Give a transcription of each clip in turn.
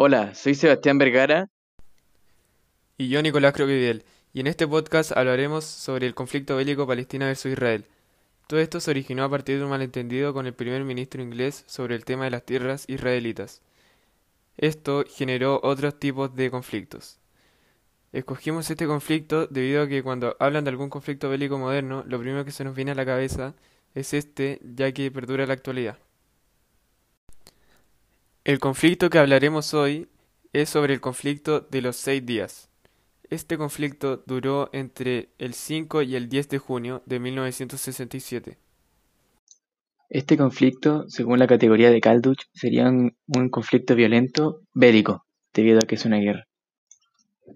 Hola, soy Sebastián Vergara. Y yo, Nicolás Croquidel. Y en este podcast hablaremos sobre el conflicto bélico Palestina versus Israel. Todo esto se originó a partir de un malentendido con el primer ministro inglés sobre el tema de las tierras israelitas. Esto generó otros tipos de conflictos. Escogimos este conflicto debido a que cuando hablan de algún conflicto bélico moderno, lo primero que se nos viene a la cabeza es este, ya que perdura la actualidad. El conflicto que hablaremos hoy es sobre el conflicto de los seis días. Este conflicto duró entre el 5 y el 10 de junio de 1967. Este conflicto, según la categoría de Kalduch, sería un, conflicto violento bélico, debido a que es una guerra.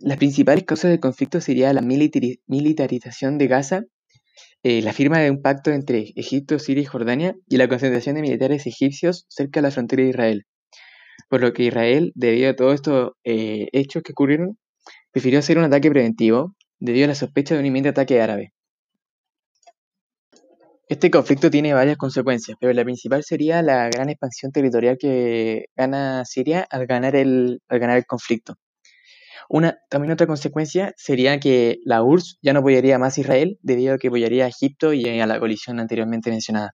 Las principales causas del conflicto serían la militarización de Gaza, eh, la firma de un pacto entre Egipto, Siria y Jordania y la concentración de militares egipcios cerca de la frontera de Israel. Por lo que Israel, debido a todos estos eh, hechos que ocurrieron, prefirió hacer un ataque preventivo debido a la sospecha de un inminente ataque árabe. Este conflicto tiene varias consecuencias, pero la principal sería la gran expansión territorial que gana Siria al ganar el, al ganar el conflicto. Una, también otra consecuencia sería que la URSS ya no apoyaría más a Israel debido a que apoyaría a Egipto y a la coalición anteriormente mencionada.